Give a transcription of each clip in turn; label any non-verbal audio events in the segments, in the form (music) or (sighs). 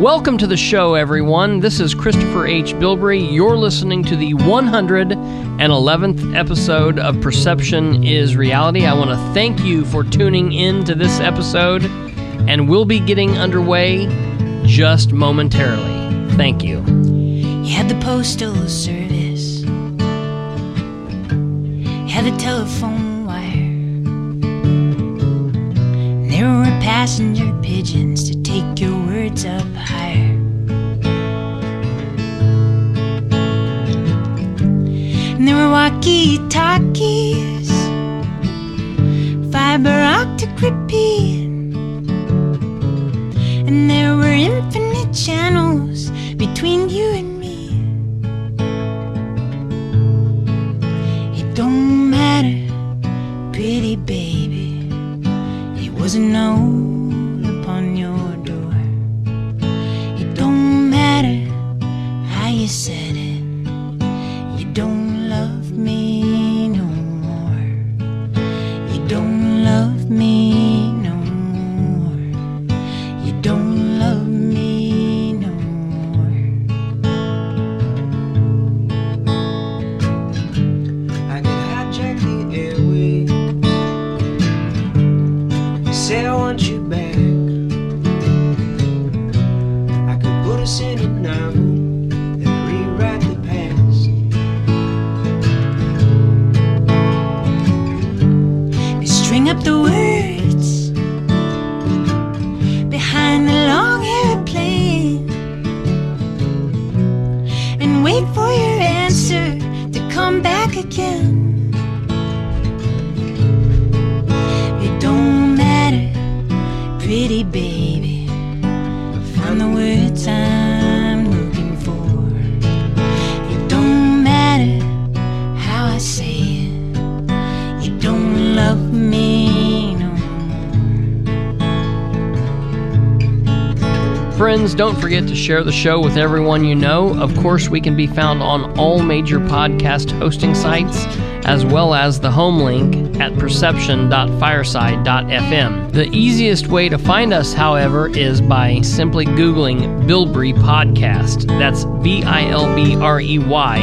Welcome to the show, everyone. This is Christopher H. Bilbrey. You're listening to the 111th episode of Perception is Reality. I want to thank you for tuning in to this episode, and we'll be getting underway just momentarily. Thank you. You had the postal service, you had the telephone wire, there were passenger pigeons to take your up higher. And there were walkie talkies, fiber optic repeat. And there were infinite channels between you and me. It don't matter, pretty baby. It wasn't a forget to share the show with everyone you know. Of course, we can be found on all major podcast hosting sites, as well as the home link at perception.fireside.fm. The easiest way to find us, however, is by simply Googling Bilbrey Podcast. That's B I L B R E Y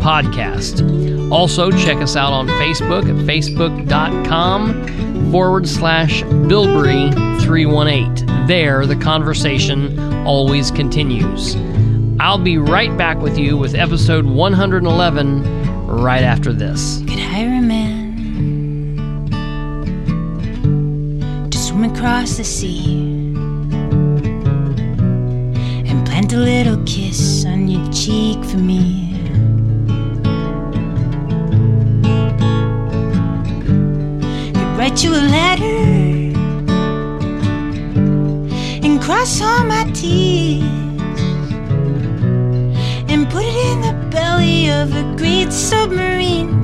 Podcast. Also, check us out on Facebook at facebook.com forward slash Bilbrey 318. There, the conversation always continues. I'll be right back with you with episode 111 right after this. Could hire a man to swim across the sea and plant a little kiss on your cheek for me. Could write you a letter cross all my T's and put it in the belly of a great submarine.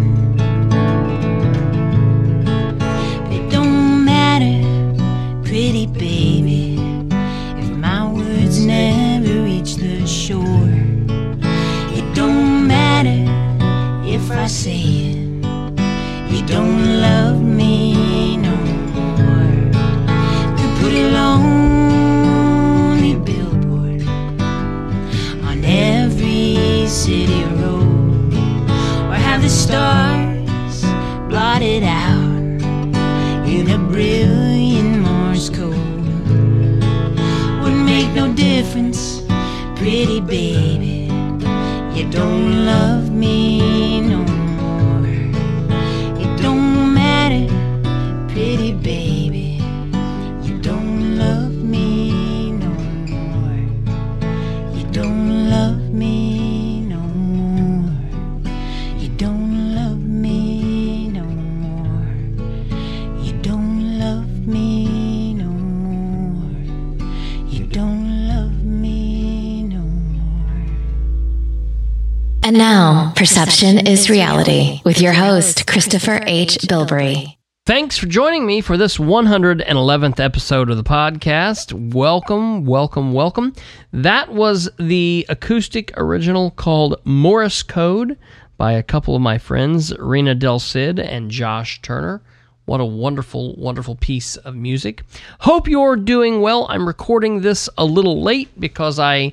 Perception is Reality with your host, Christopher H. Bilbrey. Thanks for joining me for this 111th episode of the podcast. Welcome, welcome, welcome. That was the acoustic original called Morse Code by a couple of my friends, Reina Del Cid and Josh Turner. What a wonderful, wonderful piece of music. Hope you're doing well. I'm recording this a little late because I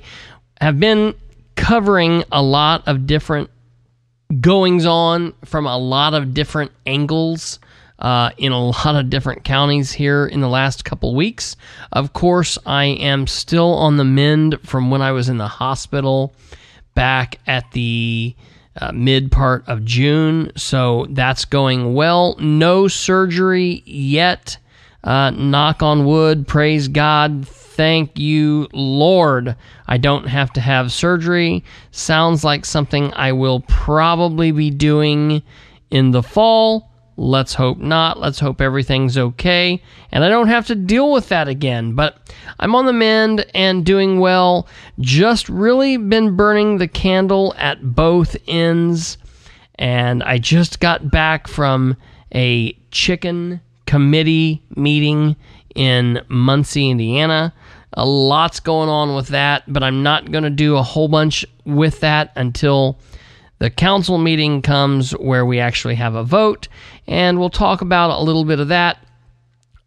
have been covering a lot of different goings on from a lot of different angles uh, in a lot of different counties here in the last couple weeks. Of course, I am still on the mend from when I was in the hospital back at the uh, mid part of June, so that's going well. No surgery yet. Uh, knock on wood. Praise God. Thank you, Lord. I don't have to have surgery. Sounds like something I will probably be doing in the fall. Let's hope not. Let's hope everything's okay. And I don't have to deal with that again. But I'm on the mend and doing well. Just really been burning the candle at both ends. And I just got back from a chicken committee meeting in Muncie, Indiana. A lot's going on with that, but I'm not going to do a whole bunch with that until the council meeting comes where we actually have a vote, and we'll talk about a little bit of that.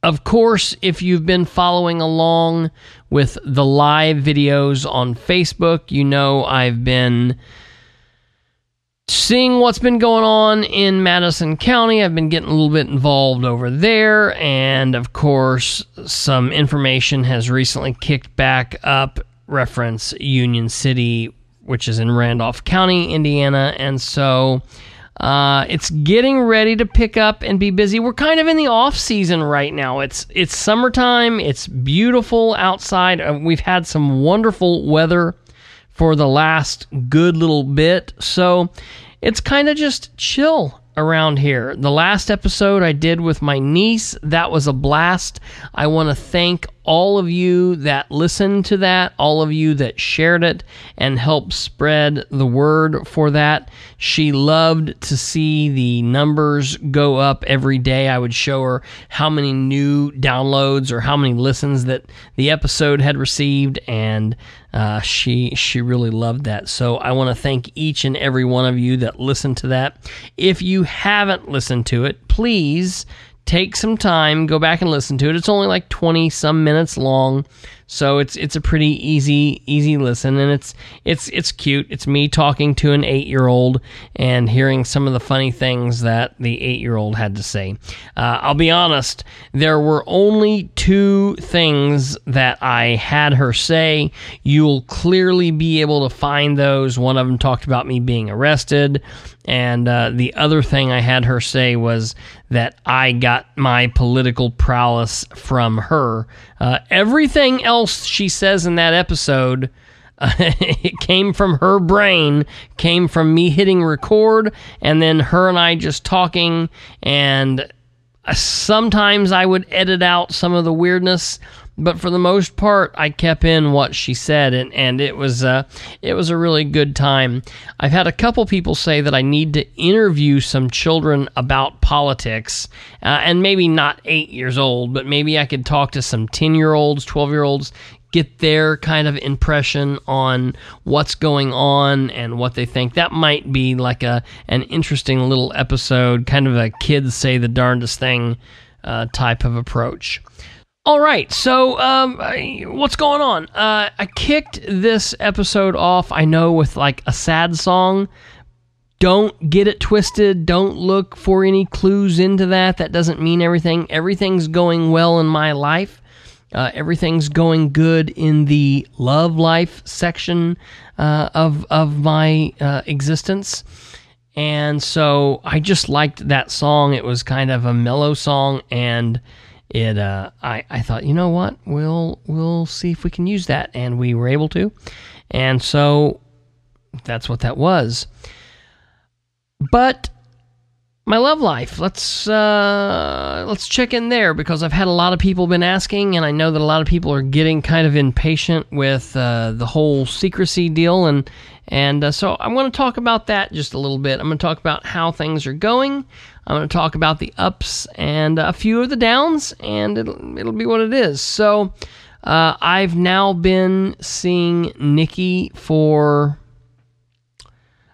Of course, if you've been following along with the live videos on Facebook, you know I've been seeing what's been going on in Madison County. I've been getting a little bit involved over there. And of course, some information has recently kicked back up reference Union City, which is in Randolph County, Indiana. And so. Uh, it's getting ready to pick up and be busy. We're kind of in the off season right now. It's it's summertime. It's beautiful outside. Uh, we've had some wonderful weather for the last good little bit. So it's kind of just chill around here. The last episode I did with my niece, that was a blast. I want to thank all of you that listened to that, all of you that shared it and helped spread the word for that. She loved to see the numbers go up every day. I would show her how many new downloads or how many listens that the episode had received, and uh, she she really loved that. So I want to thank each and every one of you that listened to that. If you haven't listened to it, please take some time, go back and listen to it. It's only like 20 some minutes long. So it's it's a pretty easy easy listen and it's it's it's cute. It's me talking to an 8-year-old and hearing some of the funny things that the 8-year-old had to say. Uh, I'll be honest, there were only two things that I had her say. You'll clearly be able to find those. One of them talked about me being arrested and uh, the other thing I had her say was that I got my political prowess from her. Uh, everything else she says in that episode. Uh, (laughs) it came from her brain, came from me hitting record, and then her and I just talking. And sometimes I would edit out some of the weirdness, but for the most part, I kept in what she said, and, and it was uh, it was a really good time. I've had a couple people say that I need to interview some children about politics, uh, and maybe not eight years old, but maybe I could talk to some ten year olds, twelve year olds, get their kind of impression on what's going on and what they think. That might be like a an interesting little episode, kind of a kids say the darndest thing uh, type of approach. All right, so um, what's going on? Uh, I kicked this episode off, I know, with like a sad song. Don't get it twisted. Don't look for any clues into that. That doesn't mean everything. Everything's going well in my life. Uh, everything's going good in the love life section uh, of of my uh, existence. And so I just liked that song. It was kind of a mellow song, and it uh, I, I thought you know what? We'll we'll see if we can use that. And we were able to. And so that's what that was. But my love life let's uh, let's check in there because I've had a lot of people been asking and I know that a lot of people are getting kind of impatient with uh, the whole secrecy deal and and uh, so I'm going to talk about that just a little bit I'm going to talk about how things are going I'm going to talk about the ups and a few of the downs, and it'll, it'll be what it is. So, uh, I've now been seeing Nikki for.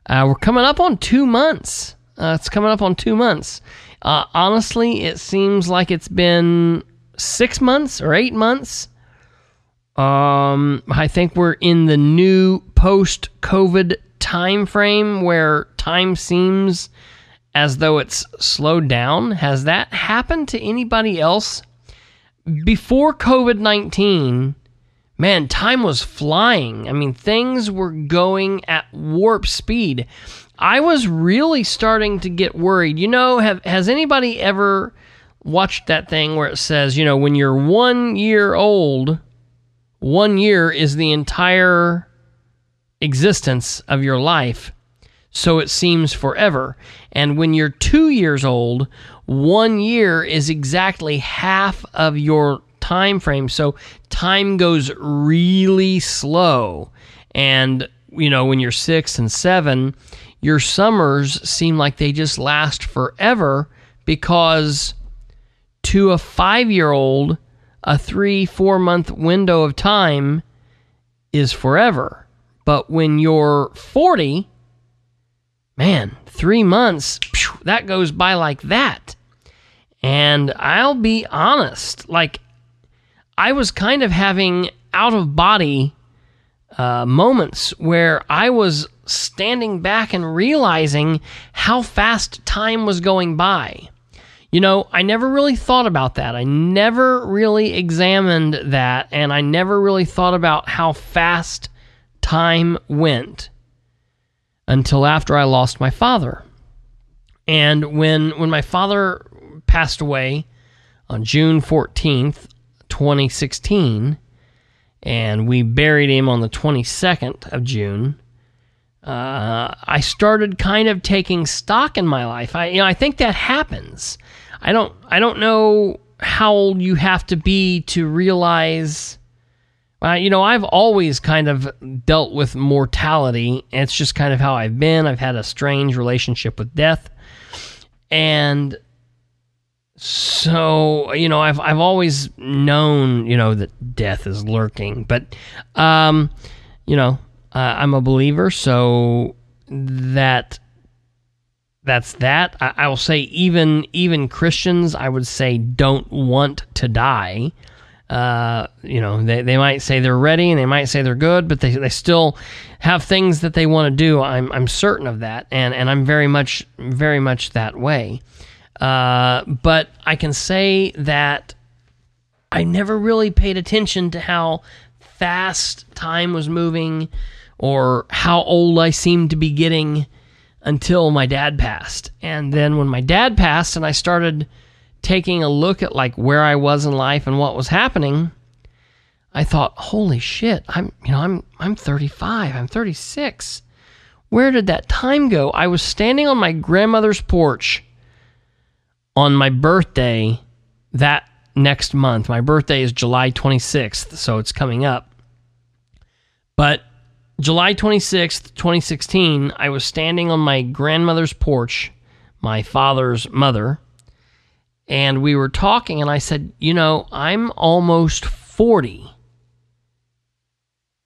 Uh, we're coming up on two months. Uh, it's coming up on two months. Uh, honestly, it seems like it's been six months or eight months. Um, I think we're in the new post COVID time frame where time seems as though it's slowed down. Has that happened to anybody else? Before COVID 19, man, time was flying. I mean, things were going at warp speed. I was really starting to get worried. You know, have has anybody ever watched that thing where it says, you know, when you're one year old, one year is the entire existence of your life, so it seems forever. And when you're two years old, one year is exactly half of your time frame. So time goes really slow. And, you know, when you're six and seven, your summers seem like they just last forever because to a five year old, a three, four month window of time is forever. But when you're 40, man, three months, phew, that goes by like that. And I'll be honest, like, I was kind of having out of body uh, moments where I was standing back and realizing how fast time was going by. You know, I never really thought about that. I never really examined that, and I never really thought about how fast time went until after I lost my father. And when when my father passed away on June 14th, 2016, and we buried him on the 22nd of June, uh, I started kind of taking stock in my life. I you know I think that happens. I don't I don't know how old you have to be to realize. Uh, you know, I've always kind of dealt with mortality. It's just kind of how I've been. I've had a strange relationship with death, and so you know, I've I've always known you know that death is lurking. But um, you know, uh, I'm a believer, so that that's that. I, I, will say even even Christians, I would say, don't want to die. Uh, you know, they, they might say they're ready and they might say they're good, but they, they still have things that they want to do. I'm I'm certain of that, and and I'm very much very much that way. Uh, but I can say that I never really paid attention to how fast time was moving or how old I seemed to be getting until my dad passed. And then when my dad passed and I started taking a look at like where I was in life and what was happening, I thought, "Holy shit, I'm you know, I'm I'm 35, I'm 36. Where did that time go? I was standing on my grandmother's porch on my birthday that next month. My birthday is July 26th, so it's coming up. But July 26th, 2016, I was standing on my grandmother's porch, my father's mother, and we were talking, and I said, You know, I'm almost 40,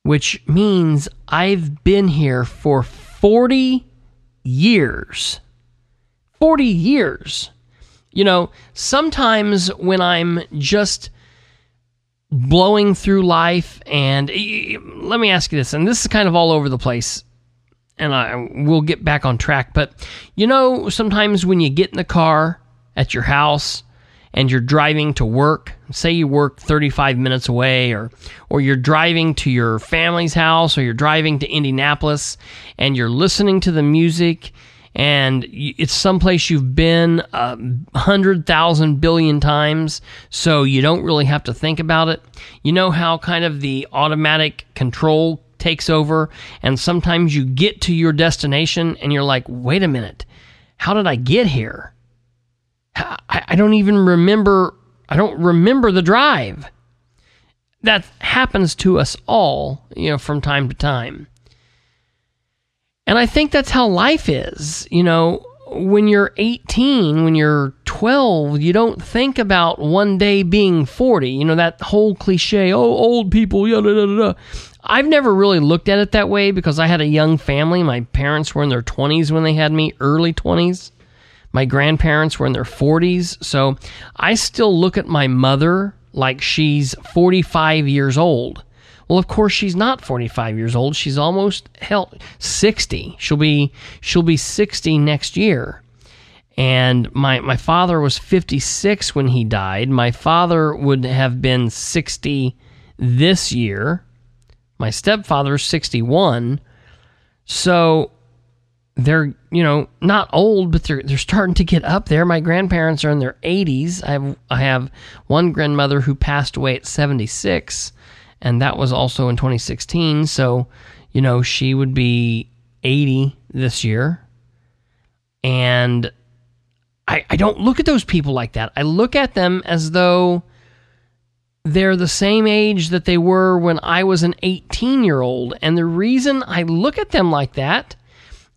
which means I've been here for 40 years. 40 years. You know, sometimes when I'm just blowing through life and let me ask you this and this is kind of all over the place and I will get back on track but you know sometimes when you get in the car at your house and you're driving to work say you work 35 minutes away or or you're driving to your family's house or you're driving to Indianapolis and you're listening to the music and it's someplace you've been a hundred thousand billion times, so you don't really have to think about it. You know how kind of the automatic control takes over, and sometimes you get to your destination and you're like, wait a minute, how did I get here? I don't even remember. I don't remember the drive. That happens to us all, you know, from time to time. And I think that's how life is. You know, when you're 18, when you're 12, you don't think about one day being 40. You know, that whole cliche, oh, old people, yeah, da, da, da. I've never really looked at it that way because I had a young family. My parents were in their 20s when they had me, early 20s. My grandparents were in their 40s. So I still look at my mother like she's 45 years old. Well, of course she's not 45 years old. She's almost hell 60. She'll be she'll be 60 next year. And my my father was 56 when he died. My father would have been 60 this year. My stepfather's 61. So they're you know not old but they're they're starting to get up there. My grandparents are in their 80s i have i have one grandmother who passed away at 76 and that was also in 2016 so you know she would be 80 this year. And i i don't look at those people like that. I look at them as though they're the same age that they were when i was an 18 year old and the reason i look at them like that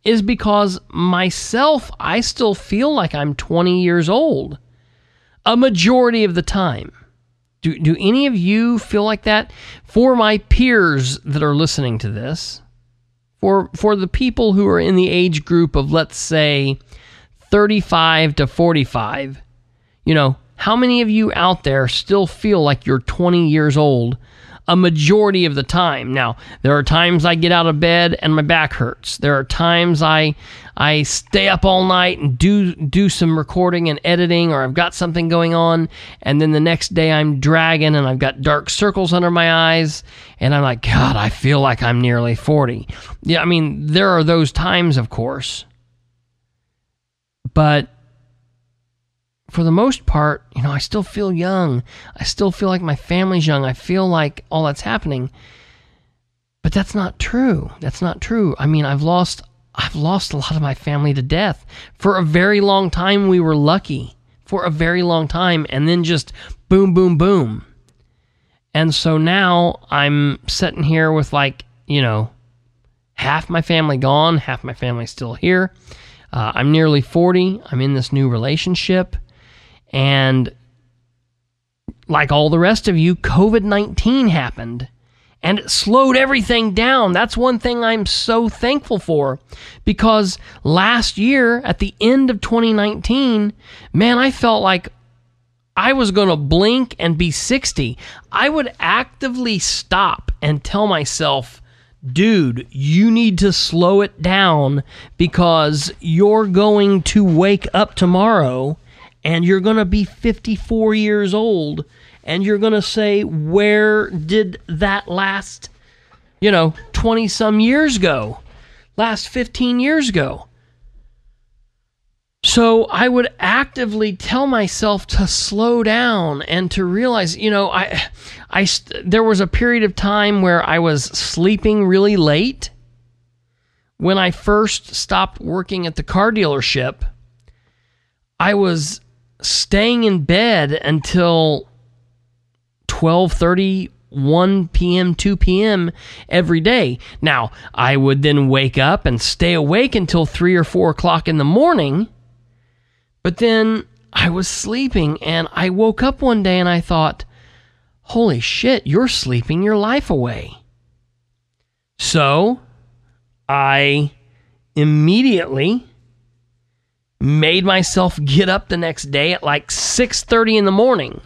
is because myself, I still feel like I'm 20 years old a majority of the time. Do, do any of you feel like that? For my peers that are listening to this, for, for the people who are in the age group of, let's say, 35 to 45, you know, how many of you out there still feel like you're 20 years old a majority of the time. Now, there are times I get out of bed and my back hurts. There are times I I stay up all night and do do some recording and editing or I've got something going on and then the next day I'm dragging and I've got dark circles under my eyes and I'm like, god, I feel like I'm nearly 40. Yeah, I mean, there are those times, of course. But for the most part, you know, I still feel young. I still feel like my family's young. I feel like all that's happening. But that's not true. That's not true. I mean, I've lost I've lost a lot of my family to death. For a very long time we were lucky. For a very long time and then just boom boom boom. And so now I'm sitting here with like, you know, half my family gone, half my family still here. Uh, I'm nearly 40. I'm in this new relationship. And like all the rest of you, COVID 19 happened and it slowed everything down. That's one thing I'm so thankful for because last year at the end of 2019, man, I felt like I was going to blink and be 60. I would actively stop and tell myself, dude, you need to slow it down because you're going to wake up tomorrow and you're going to be 54 years old and you're going to say, Where did that last, you know, 20 some years go? Last 15 years ago? So I would actively tell myself to slow down and to realize, you know, I, I, there was a period of time where I was sleeping really late. When I first stopped working at the car dealership, I was staying in bed until 12:30 1 p.m., 2 p.m. every day. Now, I would then wake up and stay awake until 3 or 4 o'clock in the morning, but then I was sleeping and I woke up one day and I thought, holy shit, you're sleeping your life away. So I immediately made myself get up the next day at like 6.30 in the morning.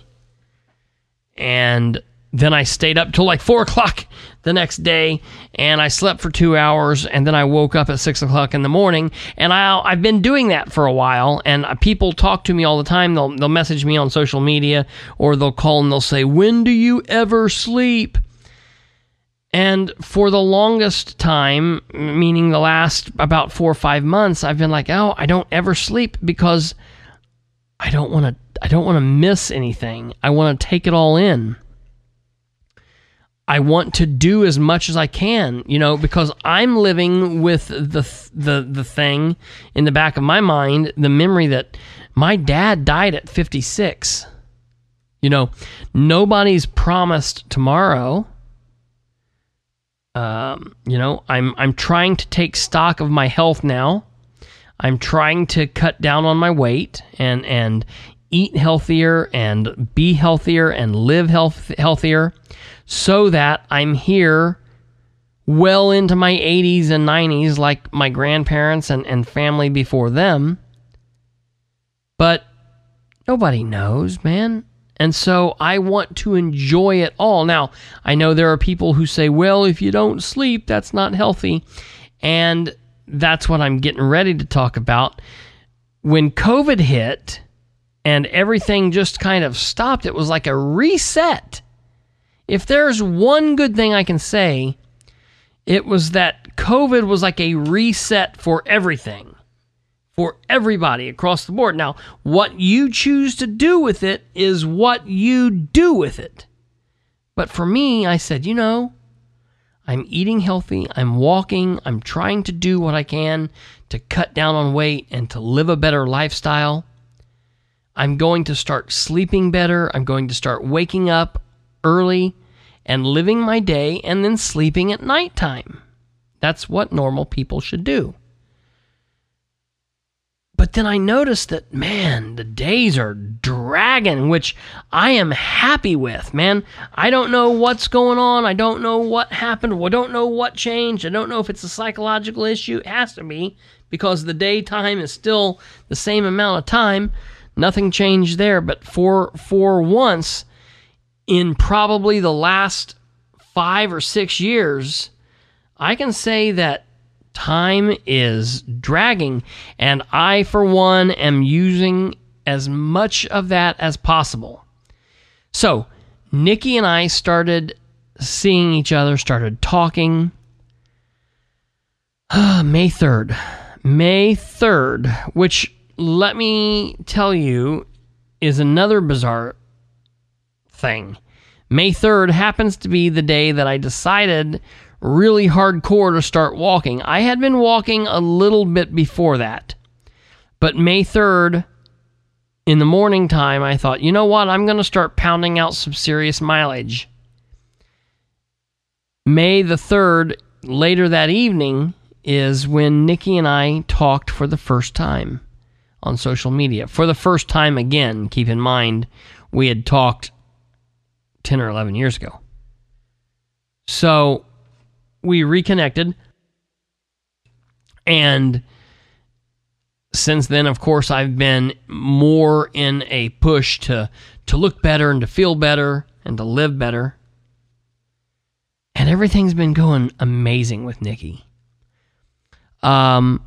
And then i stayed up till like 4 o'clock the next day and i slept for two hours and then i woke up at 6 o'clock in the morning. And I, i've been doing that for a while and uh, people talk to me all the time. They'll, they'll message me on social media or they'll call and they'll say when do you ever sleep and for the longest time, meaning the last about four or five months, I've been like, oh, I don't ever sleep because I don't want to. I don't want to miss anything. I want to take it all in. I want to do as much as I can, you know, because I'm living with the the the thing in the back of my mind, the memory that my dad died at 56. You know, nobody's promised tomorrow um, you know, I'm I'm trying to take stock of my health now. I'm trying to cut down on my weight and and eat healthier and be healthier and live health healthier so that I'm here well into my 80s and 90s like my grandparents and, and family before them But nobody knows, man. And so I want to enjoy it all. Now, I know there are people who say, well, if you don't sleep, that's not healthy. And that's what I'm getting ready to talk about. When COVID hit and everything just kind of stopped, it was like a reset. If there's one good thing I can say, it was that COVID was like a reset for everything, for everybody across the board. Now, what you choose to do with it is what you do with it. But for me, I said, you know, I'm eating healthy, I'm walking, I'm trying to do what I can to cut down on weight and to live a better lifestyle. I'm going to start sleeping better. I'm going to start waking up early and living my day and then sleeping at nighttime. That's what normal people should do. But then I noticed that, man, the days are dragging, which I am happy with, man. I don't know what's going on. I don't know what happened. I don't know what changed. I don't know if it's a psychological issue. It has to be because the daytime is still the same amount of time. Nothing changed there. But for, for once, in probably the last five or six years, I can say that time is dragging, and I, for one, am using as much of that as possible. So, Nikki and I started seeing each other, started talking. (sighs) May 3rd. May 3rd, which, let me tell you, is another bizarre thing. May 3rd happens to be the day that I decided really hardcore to start walking. I had been walking a little bit before that. But May 3rd, in the morning time, I thought, you know what? I'm going to start pounding out some serious mileage. May the 3rd, later that evening, is when Nikki and I talked for the first time on social media. For the first time again, keep in mind, we had talked 10 or 11 years ago. So we reconnected. And since then, of course, I've been more in a push to, to look better and to feel better and to live better. And everything's been going amazing with Nikki. Um,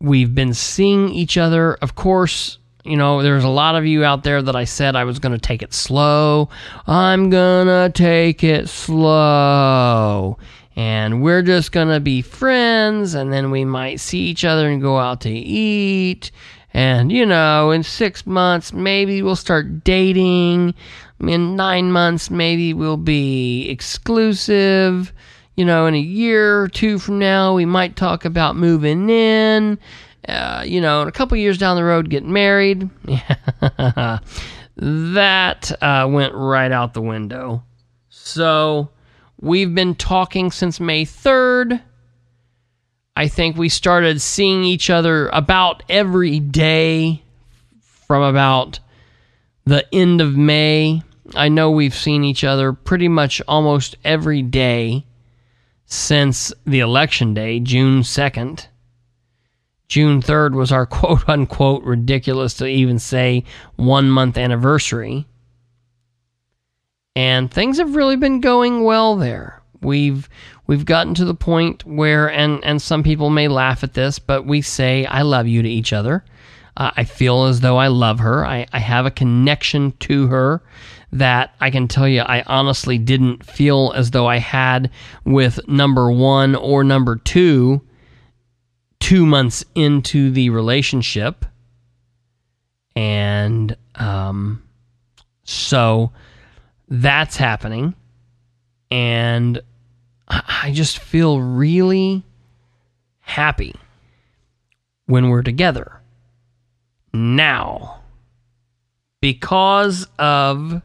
we've been seeing each other, of course, you know, there's a lot of you out there that I said I was going to take it slow. I'm going to take it slow. And we're just to be friends. And then we might see each other and go out to eat. And, you know, in six months, maybe we'll start dating. In nine months, maybe we'll be exclusive. You know, in a year or two from now, we might talk about moving in uh, you know, in a couple years down the road, get married. (laughs) that uh, went right out the window. So we've been talking since May 3rd. I think we started seeing each other about every day from about the end of May. I know we've seen each other pretty much almost every day since the election day, June 2nd. June 3rd was our (laughs) quote unquote ridiculous to even say one month anniversary. And things have really been going well there. We've we've gotten to the point where and and some people may laugh at this, but we say I love you to each other. Uh, I feel as though I love her. I, I have a connection to her that I can tell you I honestly didn't feel as though I had with number one or number two two months into the relationship. And um, so that's happening. And I just feel really happy when we're together. Now, because of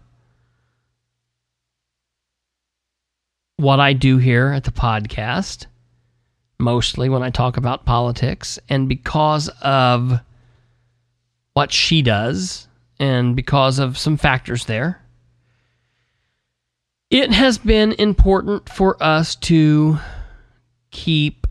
what I do here at the podcast, mostly when I talk about politics. And because of what she does, and because of some factors there, it has been important for us to keep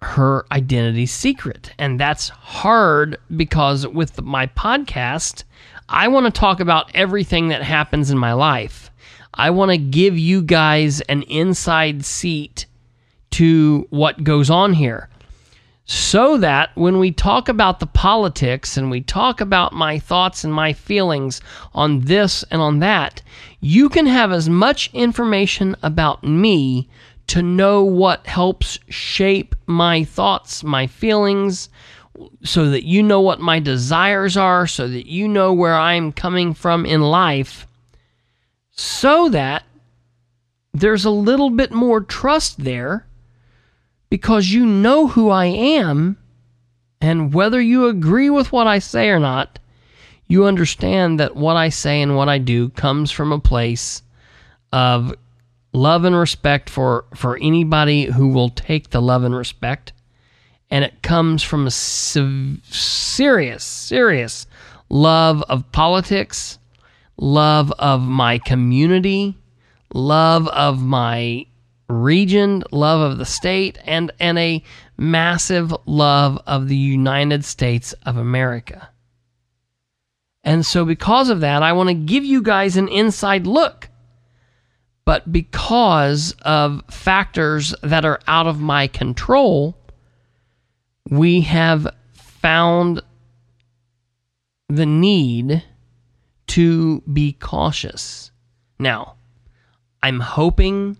her identity secret. And that's hard because with my podcast, I want to talk about everything that happens in my life. I want to give you guys an inside seat to what goes on here. So that when we talk about the politics and we talk about my thoughts and my feelings on this and on that, you can have as much information about me to know what helps shape my thoughts, my feelings, so that you know what my desires are, so that you know where I'm coming from in life, so that there's a little bit more trust there because you know who I am, and whether you agree with what I say or not, you understand that what I say and what I do comes from a place of love and respect for for anybody who will take the love and respect. And it comes from a serious serious love of politics love of my community love of my region love of the state and and a massive love of the United States of America and so because of that I want to give you guys an inside look but because of factors that are out of my control, we have found the need to be cautious. Now, I'm hoping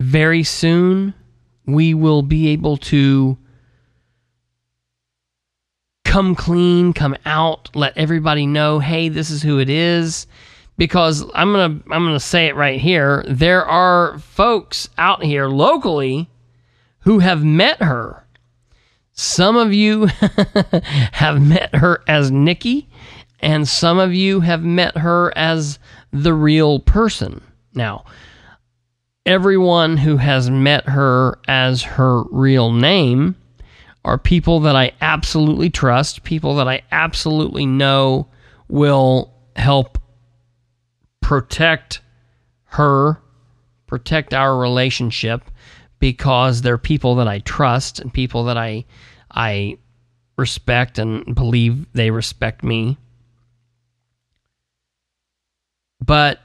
very soon we will be able to come clean, come out, let everybody know, hey, this is who it is because I'm gonna I'm gonna say it right here. There are folks out here locally who have met her. Some of you (laughs) have met her as Nikki, and some of you have met her as the real person. Now, everyone who has met her as her real name are people that I absolutely trust, people that I absolutely know will help protect her, protect our relationship because they're people that I trust and people that I I respect and believe they respect me. But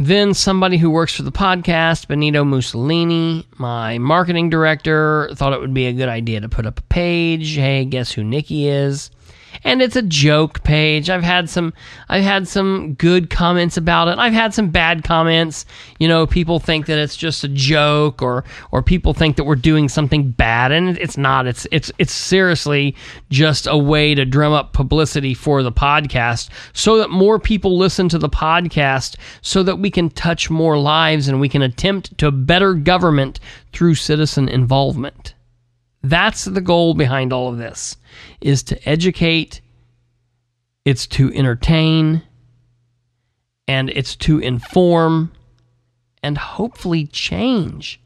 then somebody who works for the podcast, Benito Mussolini, my marketing director, thought it would be a good idea to put up a page. Hey, guess who Nikki is? And it's a joke page. I've had some I've had some good comments about it. I've had some bad comments. You know, people think that it's just a joke or or people think that we're doing something bad and it's not. It's it's it's seriously just a way to drum up publicity for the podcast so that more people listen to the podcast so that we can touch more lives and we can attempt to better government through citizen involvement. That's the goal behind all of this is to educate, it's to entertain, and it's to inform and hopefully change.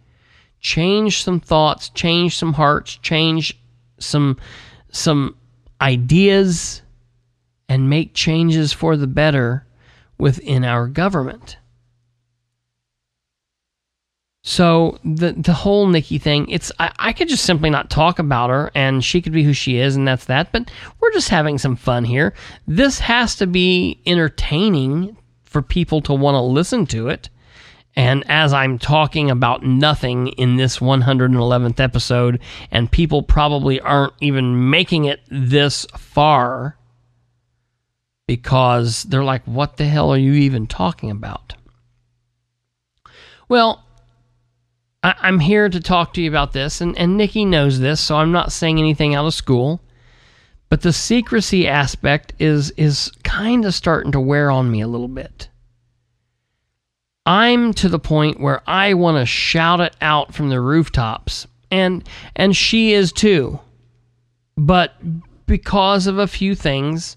Change some thoughts, change some hearts, change some some ideas and make changes for the better within our government. So the the whole Nikki thing, it's I, I, could just simply not talk about her and she could be who she is and that's that, but we're just having some fun here. This has to be entertaining for people to want to listen to it. And as I'm talking about nothing in this 111th episode, and people probably aren't even making it this far because they're like, what the hell are you even talking about? Well, I, am here to talk to you about this, and, and Nikki knows this, so I'm not saying anything out of school. But the secrecy aspect is is kind of starting to wear on me a little bit. I'm to the point where I want to shout it out from the rooftops, and and she is too. But because of a few things,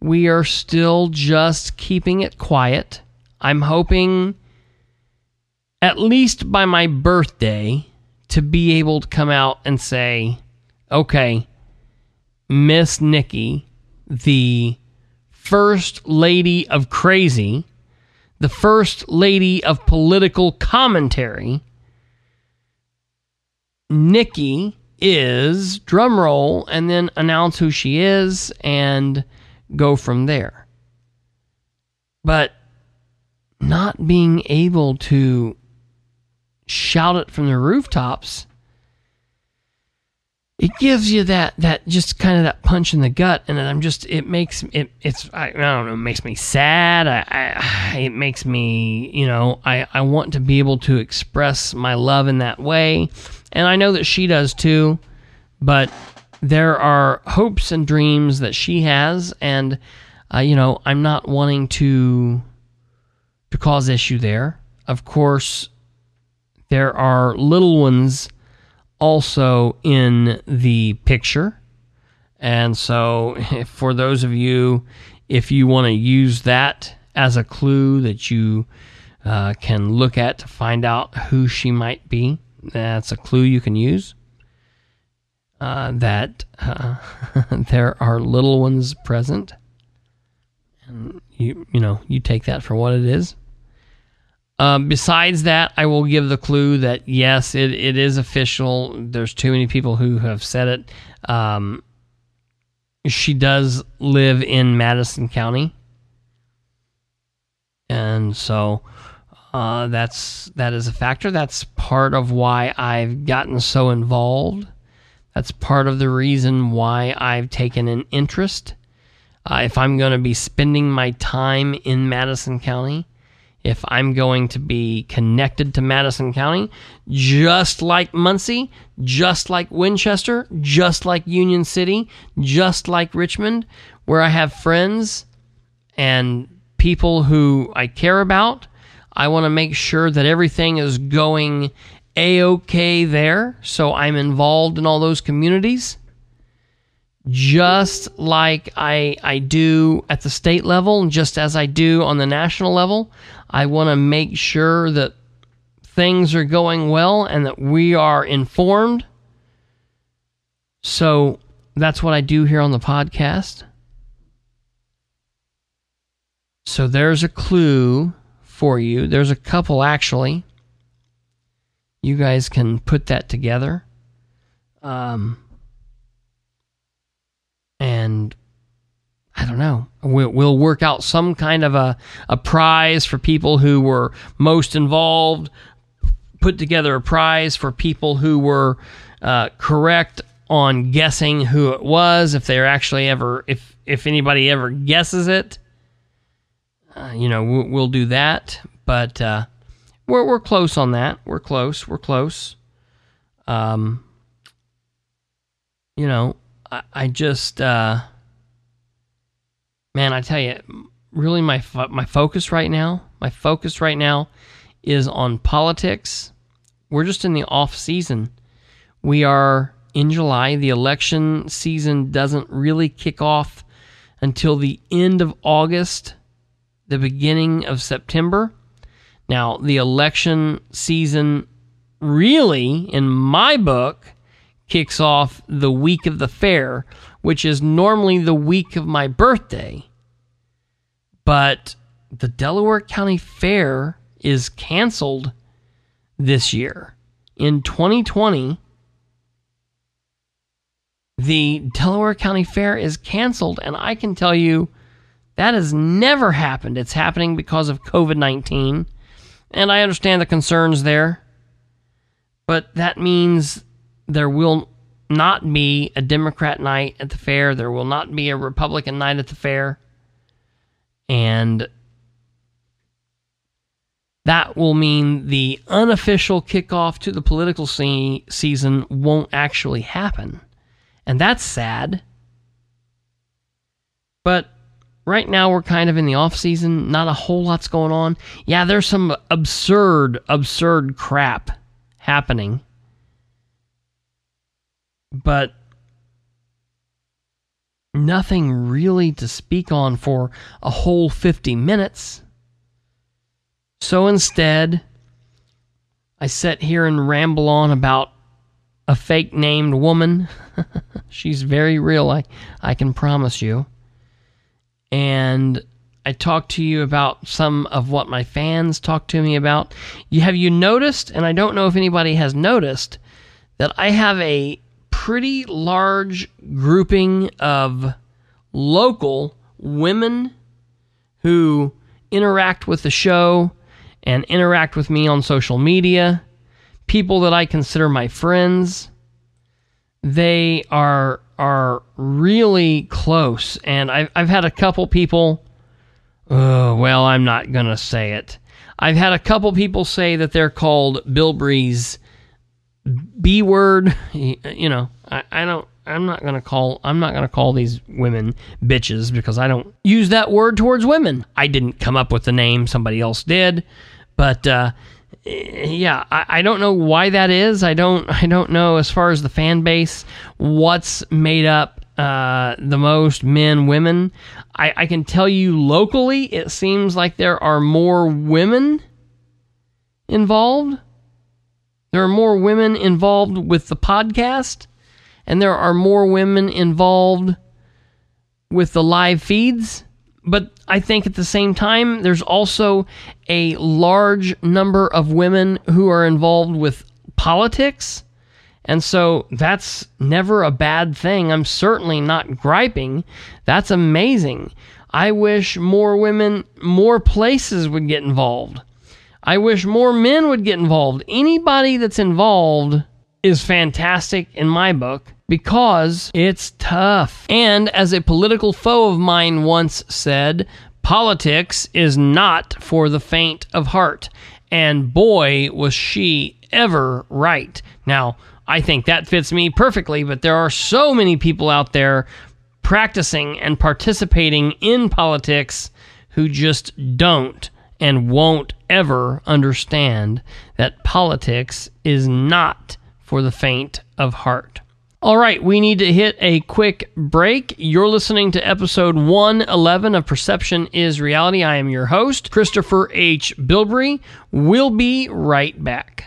we are still just keeping it quiet. I'm hoping at least by my birthday, to be able to come out and say, okay, Miss Nikki, the first lady of crazy, the first lady of political commentary, Nikki is drum roll and then announce who she is and go from there. But not being able to shout it from the rooftops it gives you that that just kind of that punch in the gut and i'm just it makes it it's i, I don't know it makes me sad I, I (sighs) it makes me you know i i want to be able to express my love in that way. And i know that she does too but there are hopes and dreams that she has and uh, you know i'm not wanting to to cause issue there. Of course there are little ones also in the picture. And so, for those of you, if you want to use that as a clue that you uh, can look at to find out who she might be, that's a clue you can use. Uh, that uh, (laughs) there are little ones present, and you you know you take that for what it is. Um, besides that, I will give the clue that yes, it, it is official. There's too many people who have said it. Um, she does live in Madison County, and so uh, that's that is a factor. That's part of why I've gotten so involved. That's part of the reason why I've taken an interest. Uh, if I'm going to be spending my time in Madison County, if I'm going to be connected to Madison County, just like Muncie, just like Winchester, just like Union City, just like Richmond, where I have friends and people who I care about, I want to make sure that everything is going a okay there. So I'm involved in all those communities just like I I do at the state level, and just as I do on the national level. I want to make sure that things are going well and that we are informed. So that's what I do here on the podcast. So there's a clue for you. There's a couple actually. You guys can put that together. Um, and I don't know. We'll, we'll work out some kind of a, a prize for people who were most involved, put together a prize for people who were uh, correct on guessing who it was, if they're actually ever, if, if anybody ever guesses it. Uh, you know, we'll, we'll, do that. But uh, we're, we're close on that. We're close. We're close. Um, you know, I, I just. Uh, man, I tell you, really my fo- my focus right now, my focus right now is on politics. We're just in the off season. We are in July. The election season doesn't really kick off until the end of August, the beginning of September. Now, the election season really, in my book, kicks off the week of the fair, which is normally the week of my birthday. But the Delaware County Fair is canceled this year. In 2020, the Delaware County Fair is canceled, and I can tell you that has never happened. It's happening because of COVID 19, and I understand the concerns there, but that means there will not be a Democrat night at the fair. There will not be a Republican night at the fair. And that will mean the unofficial kickoff to the political se- season won't actually happen. And that's sad. But right now we're kind of in the off season, not a whole lot's going on. Yeah, there's some absurd absurd crap happening but nothing really to speak on for a whole 50 minutes. So instead, I sit here and ramble on about a fake named woman. (laughs) She's very real, I, I can promise you. And I talk to you about some of what my fans talk to me about. You have you noticed, and I don't know if anybody has noticed, that I have a pretty large grouping of local women who interact with the show and interact with me on social media, people that I consider my friends. They are are really close, and I've I've had a couple people. Oh well, I'm not gonna say it. I've had a couple people say that they're called Bilbrey's B word. You know, I, I don't. I'm not gonna call. I'm not gonna call these women bitches because I don't use that word towards women. I didn't come up with the name. Somebody else did, but uh, yeah, I, I don't know why that is. I don't. I don't know as far as the fan base, what's made up uh, the most men, women. I, I can tell you locally, it seems like there are more women involved. There are more women involved with the podcast, and there are more women involved with the live feeds. But I think at the same time, there's also a large number of women who are involved with politics. And so that's never a bad thing. I'm certainly not griping. That's amazing. I wish more women, more places would get involved. I wish more men would get involved. Anybody that's involved is fantastic in my book because it's tough. And as a political foe of mine once said, politics is not for the faint of heart. And boy, was she ever right. Now, I think that fits me perfectly, but there are so many people out there practicing and participating in politics who just don't and won't ever understand that politics is not for the faint of heart. All right, we need to hit a quick break. You're listening to episode 111 of Perception is Reality. I am your host, Christopher H. Bilbrey. We'll be right back.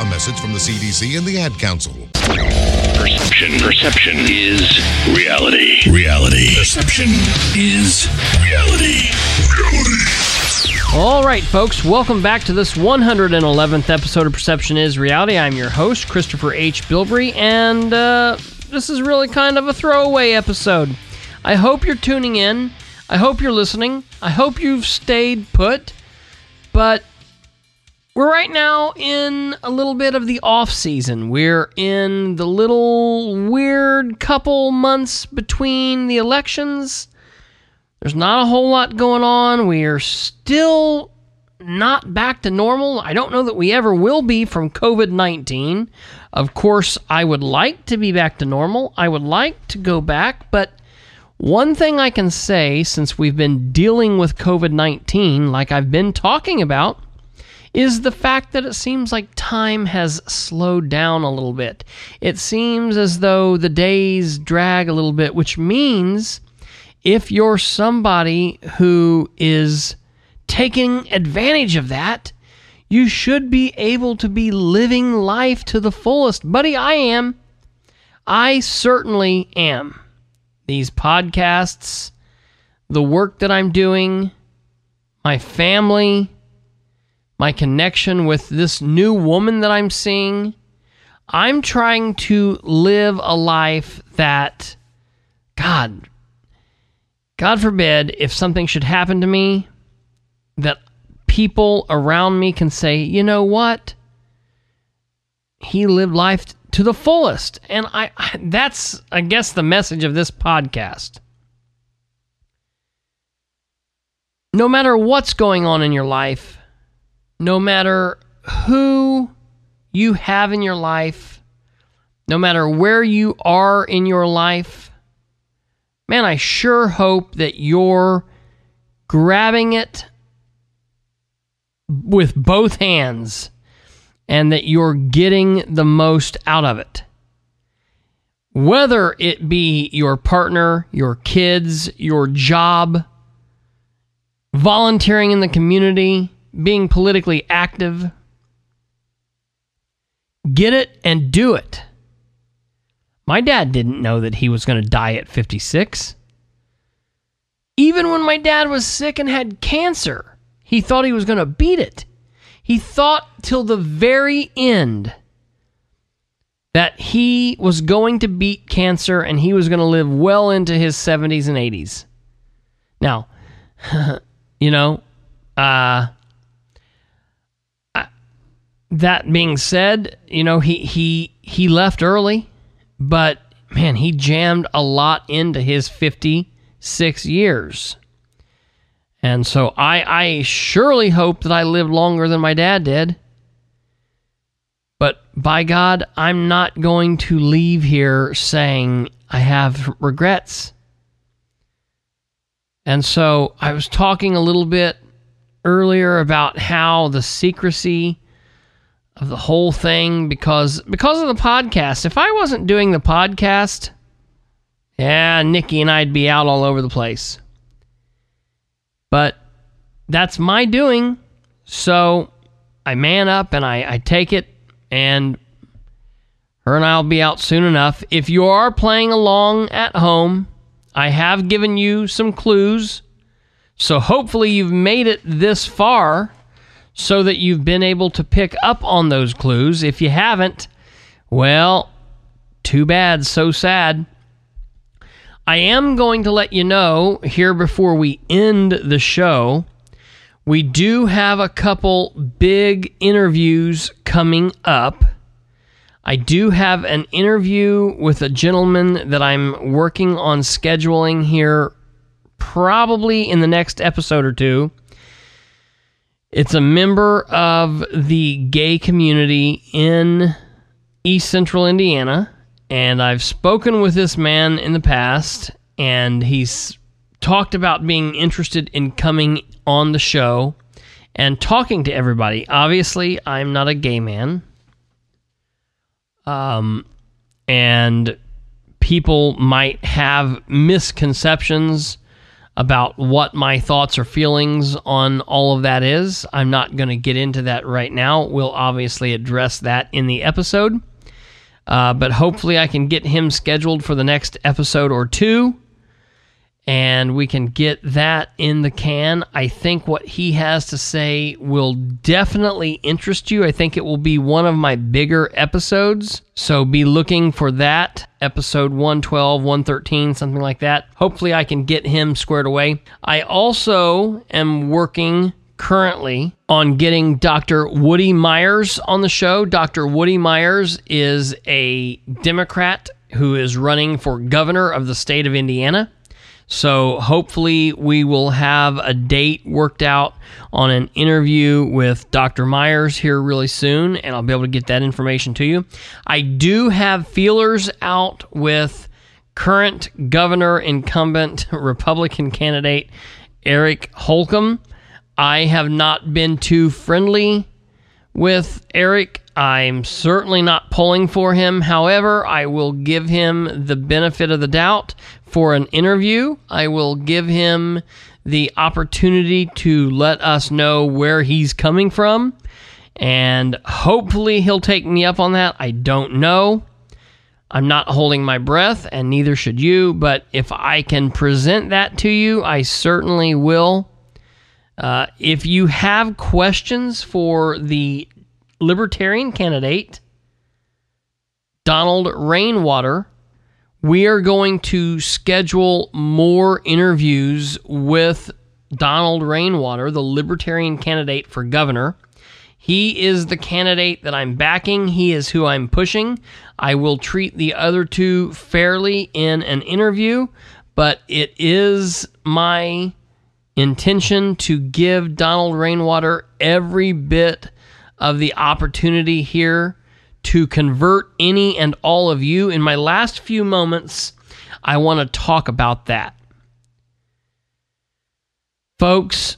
A message from the CDC and the Ad Council. Perception. Perception is reality. Reality. Perception is reality. Reality. All right, folks, welcome back to this 111th episode of Perception is Reality. I'm your host, Christopher H. Bilbrey, and uh, this is really kind of a throwaway episode. I hope you're tuning in. I hope you're listening. I hope you've stayed put. But we're right now in a little bit of the off season. We're in the little weird couple months between the elections. There's not a whole lot going on. We are still not back to normal. I don't know that we ever will be from COVID 19. Of course, I would like to be back to normal. I would like to go back, but one thing I can say since we've been dealing with COVID 19, like I've been talking about, is the fact that it seems like time has slowed down a little bit. It seems as though the days drag a little bit, which means if you're somebody who is taking advantage of that, you should be able to be living life to the fullest. Buddy, I am. I certainly am. These podcasts, the work that I'm doing, my family, my connection with this new woman that I'm seeing. I'm trying to live a life that, God, God forbid, if something should happen to me, that people around me can say, you know what? He lived life to the fullest. And I, that's, I guess, the message of this podcast. No matter what's going on in your life, no matter who you have in your life, no matter where you are in your life, man, I sure hope that you're grabbing it with both hands and that you're getting the most out of it. whether it be your partner, your kids, your job, volunteering in the community, being politically active. Get it and do it. My dad didn't know that he was going to die at 56. Even when my dad was sick and had cancer, he thought he was going to beat it. He thought till the very end that he was going to beat cancer and he was going to live well into his 70s and 80s. Now, (laughs) you know, uh, that being said, you know, he, he, he left early, but man, he jammed a lot into his 56 years. And so I, I surely hope that I lived longer than my dad did. But by God, I'm not going to leave here saying I have regrets. And so I was talking a little bit earlier about how the secrecy of the whole thing because because of the podcast. If I wasn't doing the podcast, yeah, Nikki and I'd be out all over the place. But that's my doing. So I man up and I, I take it and her and I'll be out soon enough. If you are playing along at home, I have given you some clues. So hopefully you've made it this far so that you've been able to pick up on those clues. If you haven't, well, too bad, so sad. I am going to let you know here before we end the show we do have a couple big interviews coming up. I do have an interview with a gentleman that I'm working on scheduling here probably in the next episode or two. It's a member of the gay community in East Central Indiana, and I've spoken with this man in the past, and he's talked about being interested in coming on the show and talking to everybody. Obviously, I'm not a gay man. Um, and people might have misconceptions about what my thoughts or feelings on all of that is. I'm not going to get into that right now. We'll obviously address that in the episode. Uh, but hopefully, I can get him scheduled for the next episode or two and we can get that in the can. I think what he has to say will definitely interest you. I think it will be one of my bigger episodes. So be looking for that episode 112, 113, something like that. Hopefully, I can get him squared away. I also am working currently on getting Dr. Woody Myers on the show. Dr. Woody Myers is a Democrat who is running for governor of the state of Indiana. So hopefully we will have a date worked out on an interview with Dr. Myers here really soon, and I'll be able to get that information to you. I do have feelers out with current governor incumbent (laughs) Republican candidate Eric Holcomb. I have not been too friendly with Eric. I'm certainly not pulling for him. However, I will give him the benefit of the doubt for an interview. I will give him the opportunity to let us know where he's coming from. And hopefully he'll take me up on that. I don't know. I'm not holding my breath, and neither should you. But if I can present that to you, I certainly will. Uh, if you have questions for the Libertarian candidate, Donald Rainwater, we are going to schedule more interviews with Donald Rainwater, the Libertarian candidate for governor. He is the candidate that I'm backing. He is who I'm pushing. I will treat the other two fairly in an interview, but it is my intention to give Donald Rainwater every bit of the opportunity here to convert any and all of you. In my last few moments, I want to talk about that. Folks,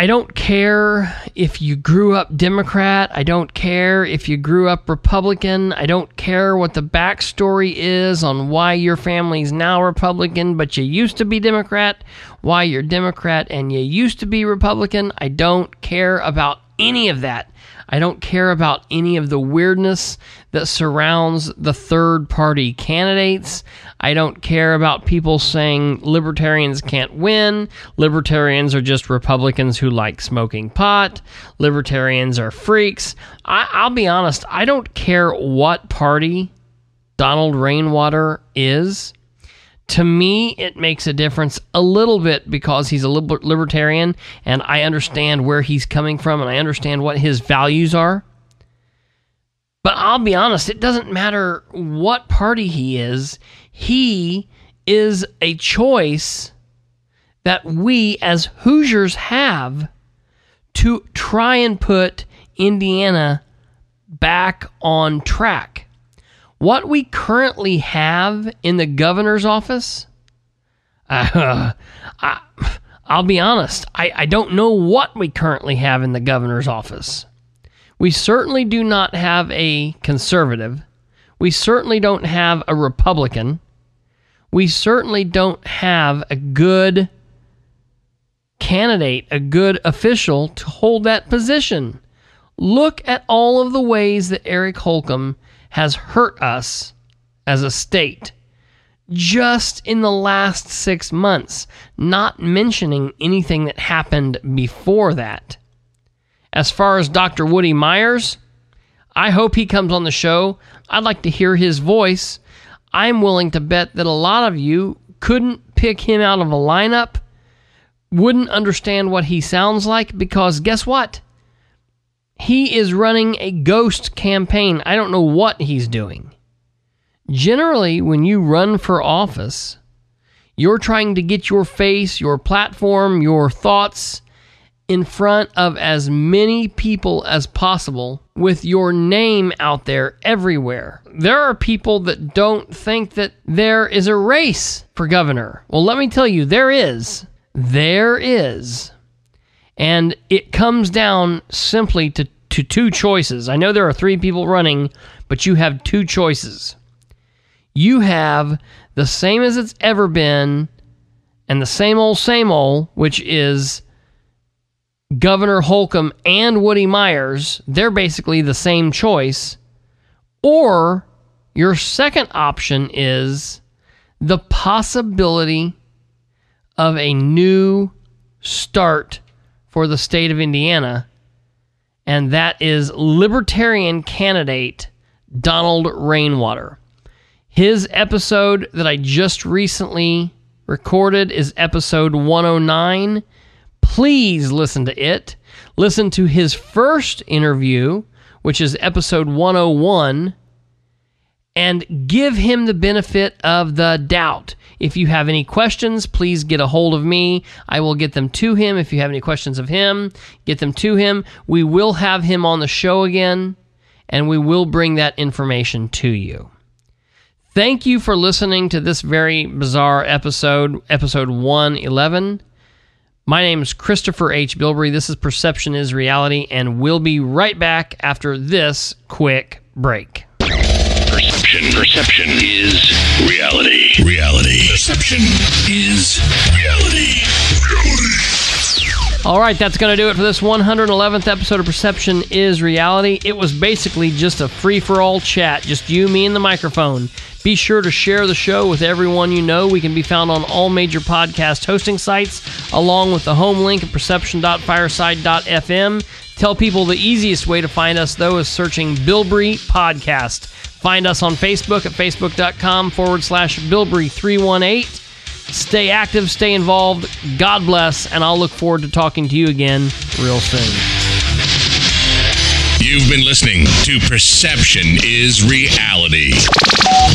I don't care if you grew up Democrat. I don't care if you grew up Republican. I don't care what the backstory is on why your family's now Republican, but you used to be Democrat, why you're Democrat, and you used to be Republican. I don't care about any of that. I don't care about any of the weirdness that surrounds the third party candidates. I don't care about people saying libertarians can't win. Libertarians are just Republicans who like smoking pot. Libertarians are freaks. I, will be honest, I don't care what party Donald Rainwater is to me, it makes a difference a little bit because he's a libertarian and I understand where he's coming from and I understand what his values are. But I'll be honest, it doesn't matter what party he is, he is a choice that we as Hoosiers have to try and put Indiana back on track. What we currently have in the governor's office, uh, (laughs) I, will be honest, I, I don't know what we currently have in the governor's office. We certainly do not have a conservative. We certainly don't have a Republican. We certainly don't have a good candidate, a good official to hold that position. Look at all of the ways that Eric Holcomb has hurt us as a state just in the last six months, not mentioning anything that happened before that. As far as Dr. Woody Myers, I hope he comes on the show. I'd like to hear his voice. I'm willing to bet that a lot of you couldn't pick him out of a lineup, wouldn't understand what he sounds like, because guess what? He is running a ghost campaign. I don't know what he's doing. Generally, when you run for office, you're trying to get your face, your platform, your thoughts in front of as many people as possible with your name out there everywhere. There are people that don't think that there is a race for governor. Well, let me tell you, there is. There is. And it comes down simply to, to two choices. I know there are three people running, but you have two choices. You have the same as it's ever been, and the same old, same old, which is Governor Holcomb and Woody Myers. They're basically the same choice. Or your second option is the possibility of a new start for the state of Indiana, and that is Libertarian candidate Donald Rainwater. His episode that I just recently recorded is episode 109. Please listen to it. Listen to his first interview, which is episode 101, and give him the benefit of the doubt. If you have any questions, please get a hold of me. I will get them to him. If you have any questions of him, get them to him. We will have him on the show again, and we will bring that information to you. Thank you for listening to this very bizarre episode, episode 111. My name is Christopher H. Bilbrey. This is Perception is Reality, and we'll be right back after this quick break. Perception. Perception is reality. Reality. Perception is reality. Reality. All right, that's going to do it for this 111th episode of Perception is Reality. It was basically just a free for all chat, just you, me, and the microphone. Be sure to share the show with everyone you know. We can be found on all major podcast hosting sites, along with the home link at perception.fireside.fm. Tell people the easiest way to find us, though, is searching Bilbrey Podcast. Find us on Facebook at facebook.com forward slash Bilbrey318. Stay active, stay involved. God bless, and I'll look forward to talking to you again real soon. You've been listening to Perception is Reality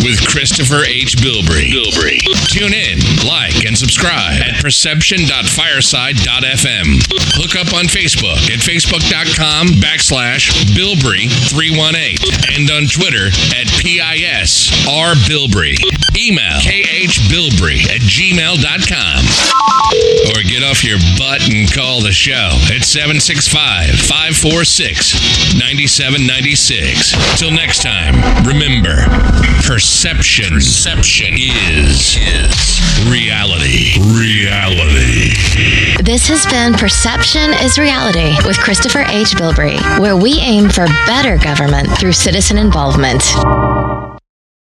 with Christopher H. Bilbrey. Bilbrey. Tune in, like, and subscribe at perception.fireside.fm. Hook up on Facebook at facebook.com backslash Bilbrey318 and on Twitter at PISRBilbrey. Email khbilbrey at gmail.com. Or get off your butt and call the show at 765 546 9796. Till next time, remember perception, perception is, is reality. Reality. This has been Perception is Reality with Christopher H. Bilbrey, where we aim for better government through citizen involvement.